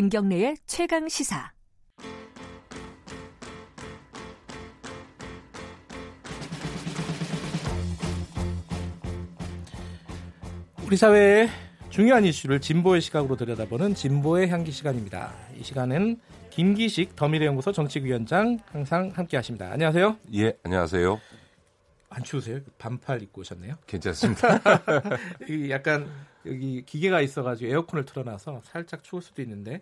김경래의 최강 시사. 우리 사회의 중요한 이슈를 진보의 시각으로 들여다보는 진보의 향기 시간입니다. 이 시간은 김기식 더미래연구소 정책위원장 항상 함께하십니다. 안녕하세요. 예, 안녕하세요. 안 추우세요? 반팔 입고 오셨네요. 괜찮습니다. 약간 여기 기계가 있어가지고 에어컨을 틀어놔서 살짝 추울 수도 있는데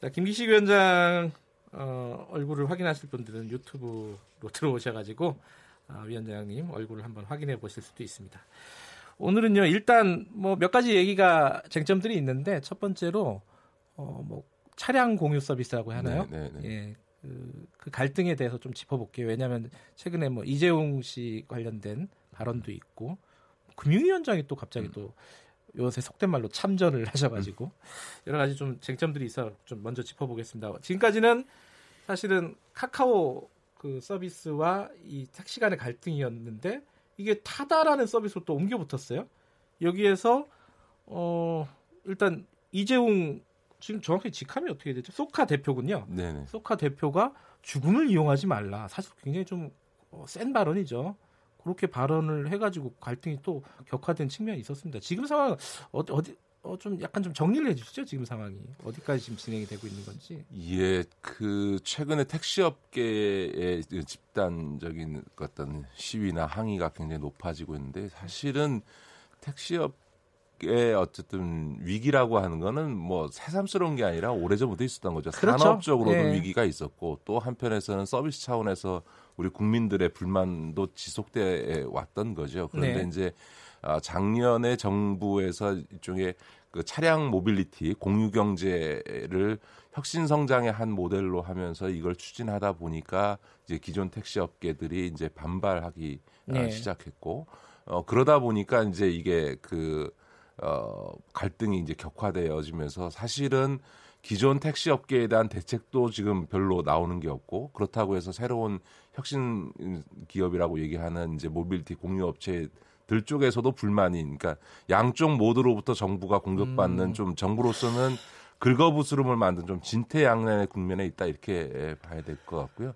자, 김기식 위원장 어, 얼굴을 확인하실 분들은 유튜브로 들어오셔가지고 어, 위원장님 얼굴을 한번 확인해 보실 수도 있습니다. 오늘은요 일단 뭐 몇 가지 얘기가 쟁점들이 있는데 첫 번째로 어, 뭐 차량 공유 서비스라고 하나요? 네, 네, 네. 예, 그, 그 갈등에 대해서 좀 짚어볼게요. 왜냐하면 최근에 뭐 이재용 씨 관련된 발언도 있고 금융위원장이 또 갑자기 음. 또 요새 속된 말로 참전을 하셔가지고 여러 가지 좀 쟁점들이 있어 좀 먼저 짚어보겠습니다. 지금까지는 사실은 카카오 그 서비스와 이 택시 간의 갈등이었는데 이게 타다라는 서비스로 또 옮겨 붙었어요. 여기에서 어 일단 이재용 지금 정확히 직함이 어떻게 되죠? 소카 대표군요. 네네. 소카 대표가 죽음을 이용하지 말라. 사실 굉장히 좀센 발언이죠. 그렇게 발언을 해가지고 갈등이 또 격화된 측면이 있었습니다. 지금 상황 어디 어디 어, 좀 약간 좀 정리를 해주시죠. 지금 상황이 어디까지 지금 진행이 되고 있는 건지. 예, 그 최근에 택시업계의 그 집단적인 어떤 시위나 항의가 굉장히 높아지고 있는데 사실은 택시업 의 어쨌든 위기라고 하는 거는 뭐 새삼스러운 게 아니라 오래전부터 있었던 거죠. 그렇죠. 산업적으로도 예. 위기가 있었고 또 한편에서는 서비스 차원에서 우리 국민들의 불만도 지속돼 왔던 거죠. 그런데 네. 이제 아, 작년에 정부에서 일종의 그 차량 모빌리티 공유 경제를 혁신 성장의 한 모델로 하면서 이걸 추진하다 보니까 이제 기존 택시 업계들이 이제 반발하기 아, 네. 시작했고 어 그러다 보니까 이제 이게 그 어, 갈등이 이제 격화되어지면서 사실은 기존 택시 업계에 대한 대책도 지금 별로 나오는 게 없고 그렇다고 해서 새로운 혁신 기업이라고 얘기하는 이제 모빌리티 공유 업체들 쪽에서도 불만이 그러니까 양쪽 모두로부터 정부가 공격받는 음. 좀 정부로서는 긁어부스름을 만든 좀 진퇴양난의 국면에 있다 이렇게 예, 봐야 될 것 같고요.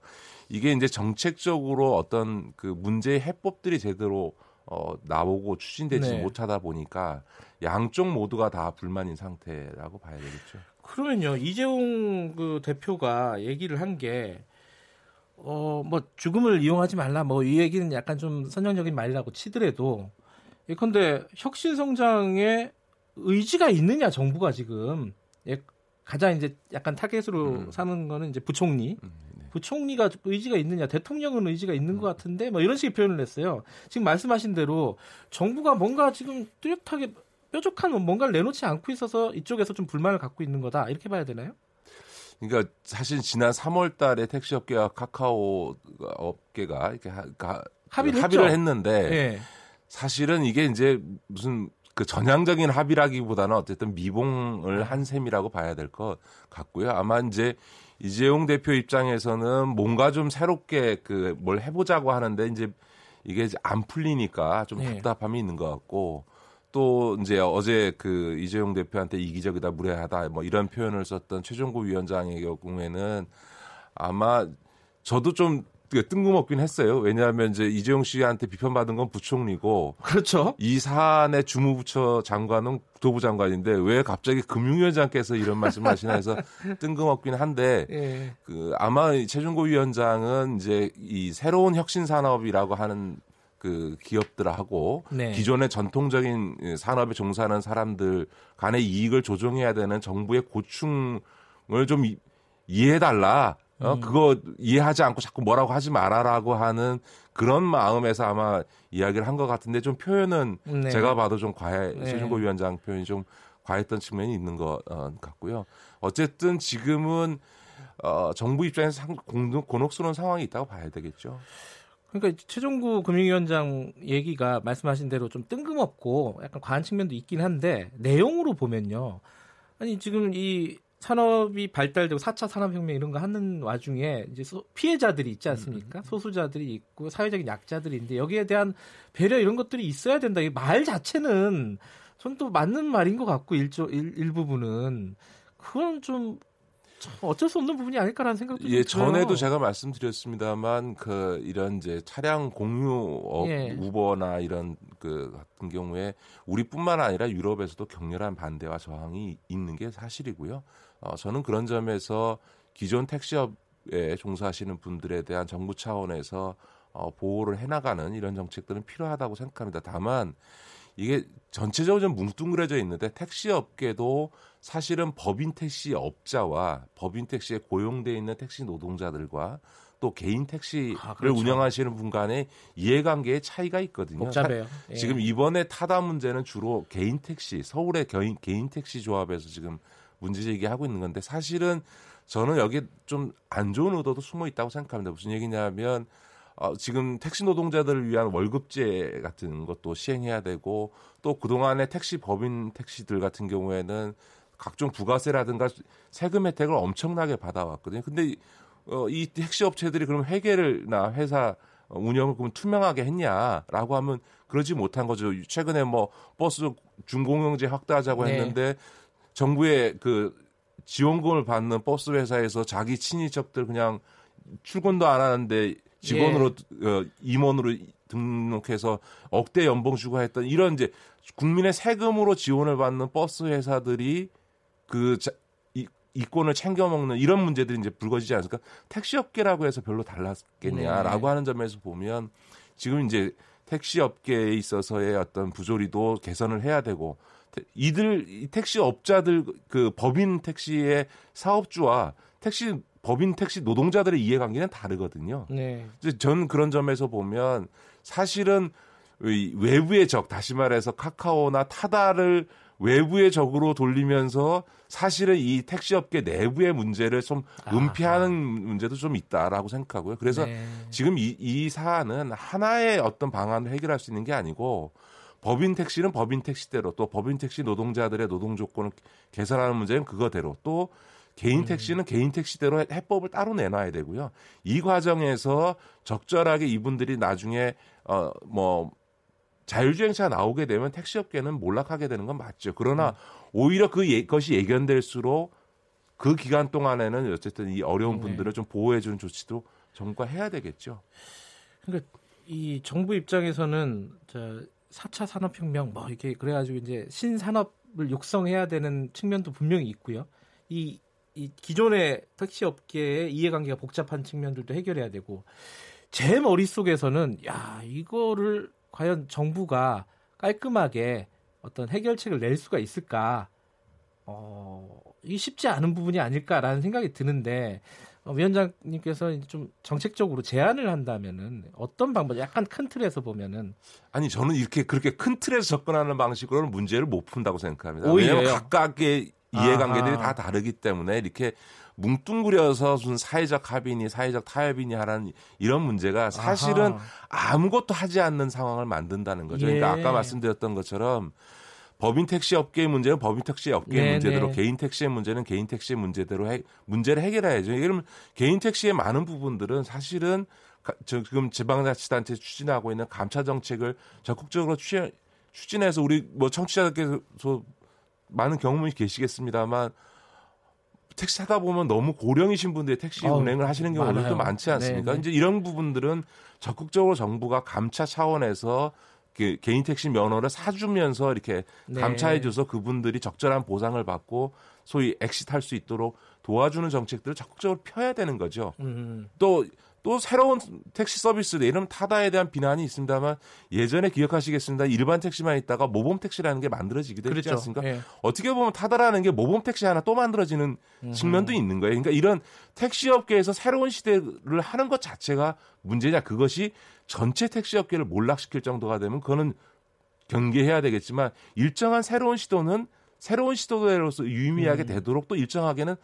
이게 이제 정책적으로 어떤 그 문제의 해법들이 제대로 어, 나오고 추진되지 네. 못하다 보니까 양쪽 모두가 다 불만인 상태라고 봐야 되겠죠. 그러면요 이재용 그 대표가 얘기를 한 게 어 뭐 죽음을 이용하지 말라 뭐 이 얘기는 약간 좀 선정적인 말이라고 치더라도 예컨대 혁신 성장에 의지가 있느냐 정부가 지금 예, 가장 이제 약간 타겟으로 음. 삼은 거는 이제 부총리 음, 네. 부총리가 의지가 있느냐 대통령은 의지가 있는 것 같은데 뭐 이런 식의 표현을 했어요. 지금 말씀하신 대로 정부가 뭔가 지금 뚜렷하게 뾰족한 뭔가를 내놓지 않고 있어서 이쪽에서 좀 불만을 갖고 있는 거다 이렇게 봐야 되나요? 그러니까 사실 지난 3월 달에 택시 업계와 카카오 업계가 이렇게 하, 가, 합의를 합의를? 했는데 예. 사실은 이게 이제 무슨 그 전향적인 합의라기보다는 어쨌든 미봉을 한 셈이라고 봐야 될 것 같고요. 아마 이제 이재용 대표 입장에서는 뭔가 좀 새롭게 그 뭘 해보자고 하는데 이제 이게 이제 안 풀리니까 좀 네. 답답함이 있는 것 같고 또 이제 어제 그 이재용 대표한테 이기적이다 무례하다 뭐 이런 표현을 썼던 최종구 위원장의 경우에는 아마 저도 좀 뜬금없긴 했어요. 왜냐하면 이제 이재용 씨한테 비판받은 건 부총리고 그렇죠. 이 사안의 주무부처 장관은 국토부 장관인데 왜 갑자기 금융위원장께서 이런 말씀을 하시나 해서 뜬금없긴 한데 예. 그 아마 이 최준고 위원장은 이제 이 새로운 혁신 산업이라고 하는 그 기업들하고 네. 기존의 전통적인 산업에 종사하는 사람들 간의 이익을 조정해야 되는 정부의 고충을 좀 이- 이해해달라. 어, 음. 그거 이해하지 않고 자꾸 뭐라고 하지 말아라고 하는 그런 마음에서 아마 이야기를 한 것 같은데 좀 표현은 네. 제가 봐도 좀 과해, 네. 최준고 위원장 표현이 좀 과했던 측면이 있는 것 어, 같고요. 어쨌든 지금은 어, 정부 입장에서 상, 공- 곤혹스러운 상황이 있다고 봐야 되겠죠. 그러니까 최종구 금융위원장 얘기가 말씀하신 대로 좀 뜬금없고 약간 과한 측면도 있긴 한데 내용으로 보면요. 아니 지금 이 산업이 발달되고 4차 산업혁명 이런 거 하는 와중에 이제 소- 피해자들이 있지 않습니까? 소수자들이 있고 사회적인 약자들이 있는데 여기에 대한 배려 이런 것들이 있어야 된다. 이 말 자체는 전 또 맞는 말인 것 같고 일조 일, 일부분은 그건 좀 어쩔 수 없는 부분이 아닐까라는 생각도 예. 전에도 제가 말씀드렸습니다만 그 이런 이제 차량 공유업 예. 우버나 이런 그 같은 경우에 우리뿐만 아니라 유럽에서도 격렬한 반대와 저항이 있는 게 사실이고요. 어, 저는 그런 점에서 기존 택시업에 종사하시는 분들에 대한 정부 차원에서 어, 보호를 해나가는 이런 정책들은 필요하다고 생각합니다. 다만 이게 전체적으로 좀 뭉뚱그려져 있는데 택시 업계도 사실은 법인 택시 업자와 법인 택시에 고용돼 있는 택시 노동자들과 또 개인 택시를 아, 그렇죠. 운영하시는 분 간의 이해관계의 차이가 있거든요. 복잡해요. 예. 지금 이번에 타다 문제는 주로 개인 택시, 서울의 개인, 개인 택시 조합에서 지금 문제 제기하고 있는 건데 사실은 저는 여기 좀 안 좋은 의도도 숨어 있다고 생각합니다. 무슨 얘기냐면 어, 지금 택시 노동자들을 위한 월급제 같은 것도 시행해야 되고 또 그동안의 택시 법인 택시들 같은 경우에는 각종 부가세라든가 세금 혜택을 엄청나게 받아왔거든요. 근데 이- 어, 이 택시 업체들이 그럼 회계를나 회사 운영을 그럼 투명하게 했냐라고 하면 그러지 못한 거죠. 최근에 뭐 버스 준공영제 확대하자고 네. 했는데 정부의 그 지원금을 받는 버스 회사에서 자기 친인척들 그냥 출근도 안 하는데 직원으로 어, 임원으로 등록해서 억대 연봉 주고 했던 이런 이제 국민의 세금으로 지원을 받는 버스 회사들이 그 자, 이, 이권을 챙겨 먹는 이런 문제들이 이제 불거지지 않습니까? 택시 업계라고 해서 별로 달랐겠냐라고 네. 하는 점에서 보면 지금 이제 택시 업계에 있어서의 어떤 부조리도 개선을 해야 되고 태- 이들 이 택시 업자들 그 법인 택시의 사업주와 택시 법인 택시 노동자들의 이해관계는 다르거든요. 네. 전 그런 점에서 보면 사실은 이 외부의 적 다시 말해서 카카오나 타다를 외부의 적으로 돌리면서 사실은 이 택시업계 내부의 문제를 좀 은폐하는 문제도 좀 있다라고 생각하고요. 그래서 네. 지금 이, 이 사안은 하나의 어떤 방안을 해결할 수 있는 게 아니고 법인 택시는 법인 택시대로 또 법인 택시 노동자들의 노동 조건을 개선하는 문제는 그거대로 또 개인 택시는 개인 택시대로 해- 해법을 따로 내놔야 되고요. 이 과정에서 적절하게 이분들이 나중에 어뭐 자율주행차 나오게 되면 택시업계는 몰락하게 되는 건 맞죠. 그러나 오히려 그 예, 것이 예견될수록 그 기간 동안에는 어쨌든 이 어려운 네. 분들을 좀 보호해 주는 조치도 정부가 해야 되겠죠. 그러니까 이 정부 입장에서는 저 4차 산업혁명 뭐 이렇게 그래가지고 이제 신산업을 육성해야 되는 측면도 분명히 있고요. 이, 이 기존의 택시 업계의 이해관계가 복잡한 측면들도 해결해야 되고 제 머릿속에서는 야 이거를 과연 정부가 깔끔하게 어떤 해결책을 낼 수가 있을까? 어, 이게 쉽지 않은 부분이 아닐까라는 생각이 드는데 어, 위원장님께서 좀 정책적으로 제안을 한다면은 어떤 방법? 약간 큰 틀에서 보면은 아니 저는 이렇게 그렇게 큰 틀에서 접근하는 방식으로는 문제를 못 푼다고 생각합니다. 왜냐하면 각각의 이해관계들이 아하. 다 다르기 때문에 이렇게 뭉뚱그려서 무슨 사회적 합의니 사회적 타협이니 하는 이런 문제가 사실은 아하. 아무것도 하지 않는 상황을 만든다는 거죠. 그러니까 예. 아까 말씀드렸던 것처럼 법인 택시 업계의 문제는 법인 택시 업계의 네, 문제대로 네. 개인 택시의 문제는 개인 택시의 문제대로 해, 문제를 해결해야죠. 들면 개인 택시의 많은 부분들은 사실은 가- 저 지금 지방자치단체 추진하고 있는 감차 정책을 적극적으로 추, 추진해서 우리 뭐 청취자들께서 많은 경험이 계시겠습니다만 택시 타다 보면 너무 고령이신 분들이 택시 어우, 운행을 하시는. 또 많지 않습니까? 네, 네. 이제 이런 부분들은 적극적으로 정부가 감차 차원에서 그 개인 택시 면허를 사주면서 이렇게 네. 감차해줘서 그분들이 적절한 보상을 받고 소위 엑시트할 수 있도록 도와주는 정책들을 적극적으로 펴야 되는 거죠. 음, 또, 또 새로운 택시 서비스들, 이름 타다에 대한 비난이 있습니다만 예전에 기억하시겠습니다. 일반 택시만 있다가 모범 택시라는 게 만들어지기도 했지 그렇죠. 않습니까? 예. 어떻게 보면 타다라는 게 모범 택시 하나 또 만들어지는 측면도 있는 거예요. 그러니까 이런 택시 업계에서 새로운 시대를 하는 것 자체가 문제냐 그것이 전체 택시 업계를 몰락시킬 정도가 되면 그거는 경계해야 되겠지만 일정한 새로운 시도는 새로운 시도대로서 유의미하게 되도록 또 일정하게는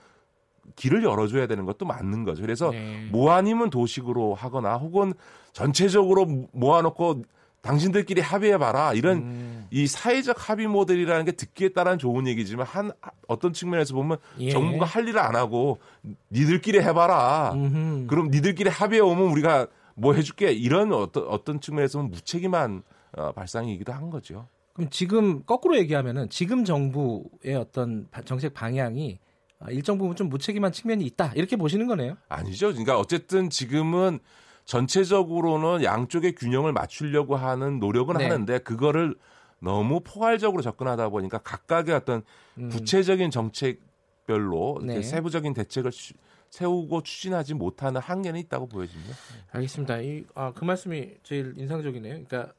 길을 열어줘야 되는 것도 맞는 거죠. 그래서 네. 뭐 아니면 도식으로 하거나 혹은 전체적으로 모아놓고 당신들끼리 합의해봐라 이런 음, 이 사회적 합의 모델이라는 게 듣기에 따른 좋은 얘기지만 한 어떤 측면에서 보면 예. 정부가 할 일을 안 하고 니들끼리 해봐라. 음흠. 그럼 니들끼리 합의해 오면 우리가 뭐 해줄게 이런 어떤 어떤 측면에서는 무책임한 어, 발상이기도 한 거죠. 그럼 지금 거꾸로 얘기하면은 지금 정부의 어떤 바- 정책 방향이 아, 일정 부분 좀 무책임한 측면이 있다 이렇게 보시는 거네요. 아니죠. 그러니까 어쨌든 지금은 전체적으로는 양쪽의 균형을 맞추려고 하는 노력은 네. 하는데 그거를 너무 포괄적으로 접근하다 보니까 각각의 어떤 음. 구체적인 정책별로 네. 세부적인 대책을 추- 세우고 추진하지 못하는 한계는 있다고 보여집니다. 알겠습니다. 이, 아, 그 말씀이 제일 인상적이네요. 그러니까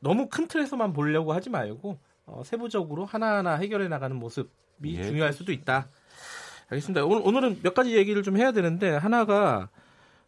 너무 큰 틀에서만 보려고 하지 말고 어, 세부적으로 하나하나 해결해 나가는 모습이 예. 중요할 수도 있다. 알겠습니다. 오늘, 오늘은 몇 가지 얘기를 좀 해야 되는데 하나가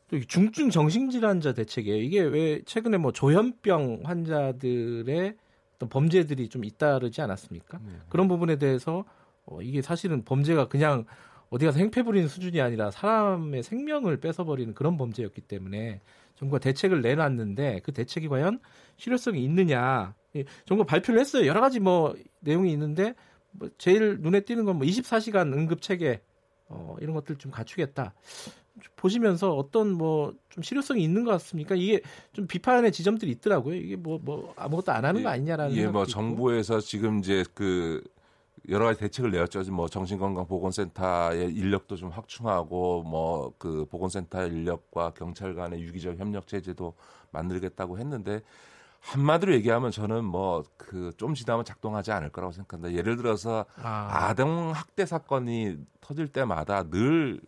또이 중증 정신질환자 대책이에요. 이게 왜 최근에 뭐 조현병 환자들의 어떤 범죄들이 좀 잇따르지 않았습니까? 네. 그런 부분에 대해서 어, 이게 사실은 범죄가 그냥 어디 가서 행패 부리는 수준이 아니라 사람의 생명을 뺏어버리는 그런 범죄였기 때문에 정부가 대책을 내놨는데 그 대책이 과연 실효성이 있느냐. 예, 정부가 발표를 했어요. 여러 가지 뭐 내용이 있는데 뭐 제일 눈에 띄는 건 뭐 24시간 응급 체계 어, 이런 것들 좀 갖추겠다. 보시면서 어떤 뭐 좀 실효성이 있는 것 같습니까? 이게 좀 비판의 지점들이 있더라고요. 이게 뭐뭐 아무것도 안 하는 거 아니냐라는 예, 뭐 있고. 정부에서 지금 이제 그 여러 가지 대책을 내었죠. 뭐 정신건강보건센터의 인력도 좀 확충하고 뭐 그 보건센터 인력과 경찰 간의 유기적 협력 체제도 만들겠다고 했는데 한마디로 얘기하면 저는 뭐 그 좀 지나면 작동하지 않을 거라고 생각합니다. 예를 들어서 아, 아동 학대 사건이 터질 때마다 늘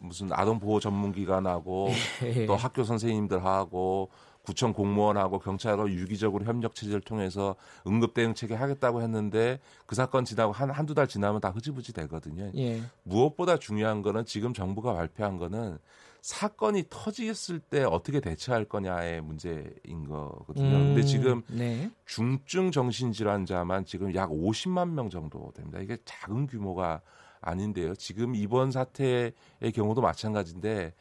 무슨 아동 보호 전문 기관하고 예. 또 학교 선생님들하고 구청 공무원하고 경찰하고 유기적으로 협력 체제를 통해서 응급 대응 체계 하겠다고 했는데 그 사건 지나고 한 한두 달 지나면 다 흐지부지 되거든요. 예. 무엇보다 중요한 거는 지금 정부가 발표한 거는 사건이 터졌을 때 어떻게 대처할 거냐의 문제인 거거든요. 근데 음, 지금 네. 중증 정신질환자만 지금 약 50만 명 정도 됩니다. 이게 작은 규모가 아닌데요. 지금 이번 사태의 경우도 마찬가지인데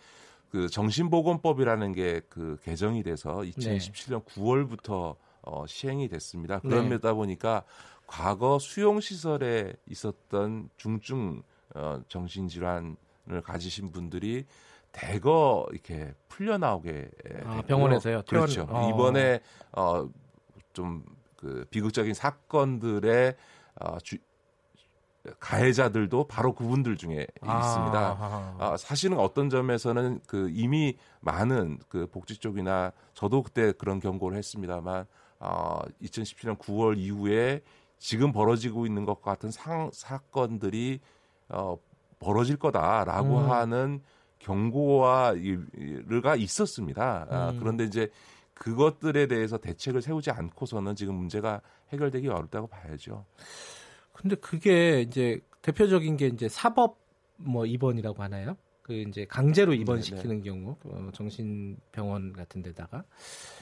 그 정신보건법이라는 게 그 개정이 돼서 2017년 9월부터 어, 시행이 됐습니다. 네. 그러다 보니까 과거 수용 시설에 있었던 중증 어, 정신질환을 가지신 분들이 대거 이렇게 풀려 나오게 아, 병원에서요? 그렇죠. 어. 이번에 어, 좀 그 비극적인 사건들의 어, 주, 가해자들도 바로 그분들 중에 있습니다. 아, 아, 사실은 어떤 점에서는 그 이미 많은 그 복지 쪽이나 저도 그때 그런 경고를 했습니다만 어, 2017년 9월 이후에 지금 벌어지고 있는 것 같은 상, 사건들이 어, 벌어질 거다라고 음. 하는 경고와 가 있었습니다. 아, 음. 그런데 이제 그것들에 대해서 대책을 세우지 않고서는 지금 문제가 해결되기 어렵다고 봐야죠. 근데 그게 이제 대표적인 게 이제 사법 뭐 입원이라고 하나요? 그 이제 강제로 입원시키는 경우 어, 정신병원 같은 데다가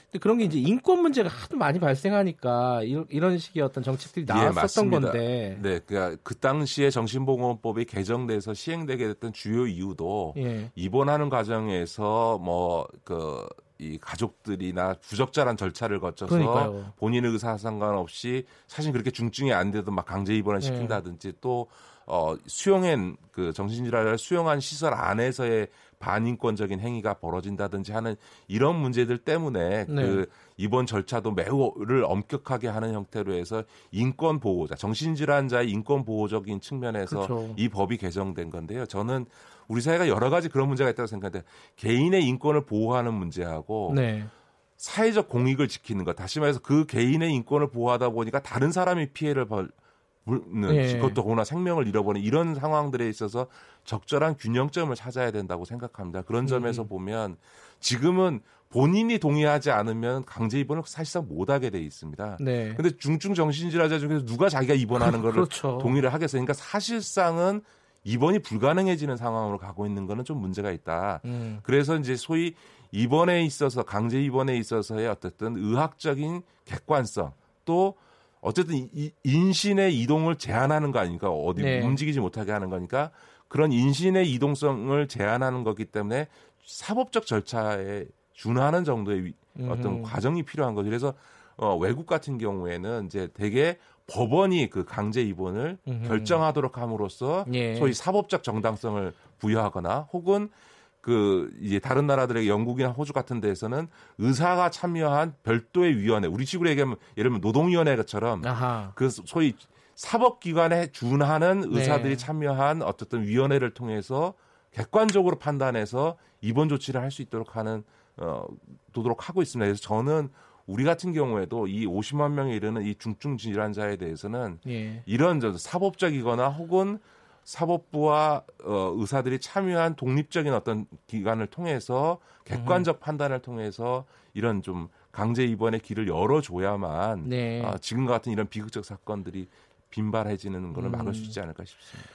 근데 그런 게 이제 인권 문제가 하도 많이 발생하니까 이런, 이런 식의 어떤 정책들이 예, 나왔었던 맞습니다. 건데 네, 그러니까 그 당시에 정신보건법이 개정돼서 시행되게 됐던 주요 이유도 예. 입원하는 과정에서 뭐그 이 가족들이나 부적절한 절차를 거쳐서 그러니까요. 본인의 의사 상관없이 사실 그렇게 중증이 안 돼도 막 강제 입원을 네. 시킨다든지 또 어, 수용한 그 정신질환을 수용한 시설 안에서의 반인권적인 행위가 벌어진다든지 하는 이런 문제들 때문에 네. 그 입원 절차도 매우를 엄격하게 하는 형태로 해서 인권 보호자, 정신질환자의 인권 보호적인 측면에서 그렇죠. 이 법이 개정된 건데요. 저는 우리 사회가 여러 가지 그런 문제가 있다고 생각하는데 개인의 인권을 보호하는 문제하고 네. 사회적 공익을 지키는 것. 다시 말해서 그 개인의 인권을 보호하다 보니까 다른 사람이 피해를 벌, 는 예. 그것도 고나 생명을 잃어버리는 이런 상황들에 있어서 적절한 균형점을 찾아야 된다고 생각합니다. 그런 점에서 음. 보면 지금은 본인이 동의하지 않으면 강제 입원을 사실상 못하게 돼 있습니다. 네. 근데 중증 정신질환자 중에서 누가 자기가 입원하는 거를 그렇죠. 동의를 하겠어요. 그러니까 사실상은 입원이 불가능해지는 상황으로 가고 있는 거는 좀 문제가 있다. 음. 그래서 이제 소위 입원에 있어서 강제 입원에 있어서의 어쨌든 의학적인 객관성 또 어쨌든 이- 이 인신의 이동을 제한하는 거 아닙니까? 어디 네. 움직이지 못하게 하는 거니까 그런 인신의 이동성을 제한하는 거기 때문에 사법적 절차에 준하는 정도의 위- 어떤 음흠. 과정이 필요한 거죠. 그래서 어, 외국 같은 경우에는 이제 대개 법원이 그 강제 입원을 음흠. 결정하도록 함으로써 예. 소위 사법적 정당성을 부여하거나 혹은 그 이제 다른 나라들의 영국이나 호주 같은 데에서는 의사가 참여한 별도의 위원회 우리 식으로 얘기하면 예를 들면 노동위원회처럼 아하. 그 소위 사법기관에 준하는 의사들이 네. 참여한 어쨌든 위원회를 통해서 객관적으로 판단해서 입원 조치를 할 수 있도록 하는 어 도도록 하고 있습니다. 그래서 저는 우리 같은 경우에도 이 50만 명에 이르는 이 중증 질환자에 대해서는 예. 이런 저 사법적이거나 혹은 사법부와 어, 의사들이 참여한 독립적인 어떤 기관을 통해서 객관적 판단을 통해서 이런 좀 강제 입원의 길을 열어줘야만 네. 아, 지금과 같은 이런 비극적 사건들이 빈발해지는 것을 막을 수 음. 있지 않을까 싶습니다.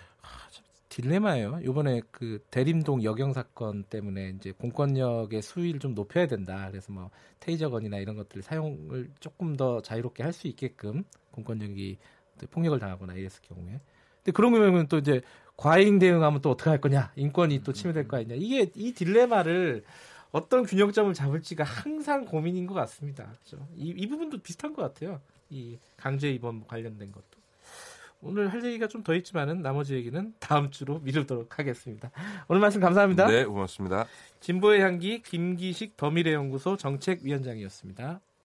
딜레마예요. 이번에 그 대림동 여경 사건 때문에 이제 공권력의 수위를 좀 높여야 된다. 그래서 뭐 테이저건이나 이런 것들 사용을 조금 더 자유롭게 할 수 있게끔 공권력이 또 폭력을 당하거나 이랬을 경우에. 근데 그런 거면 또 이제 과잉 대응하면 또 어떻게 할 거냐? 인권이 또 침해될 거 아니냐? 이게 이 딜레마를 어떤 균형점을 잡을지가 항상 고민인 것 같습니다. 그렇죠? 이, 이 부분도 비슷한 것 같아요. 이 강제 입원 관련된 것도. 오늘 할 얘기가 좀 더 있지만은 나머지 얘기는 다음 주로 미루도록 하겠습니다. 오늘 말씀 감사합니다. 네, 고맙습니다. 진보의 향기 김기식 더미래연구소 정책위원장이었습니다.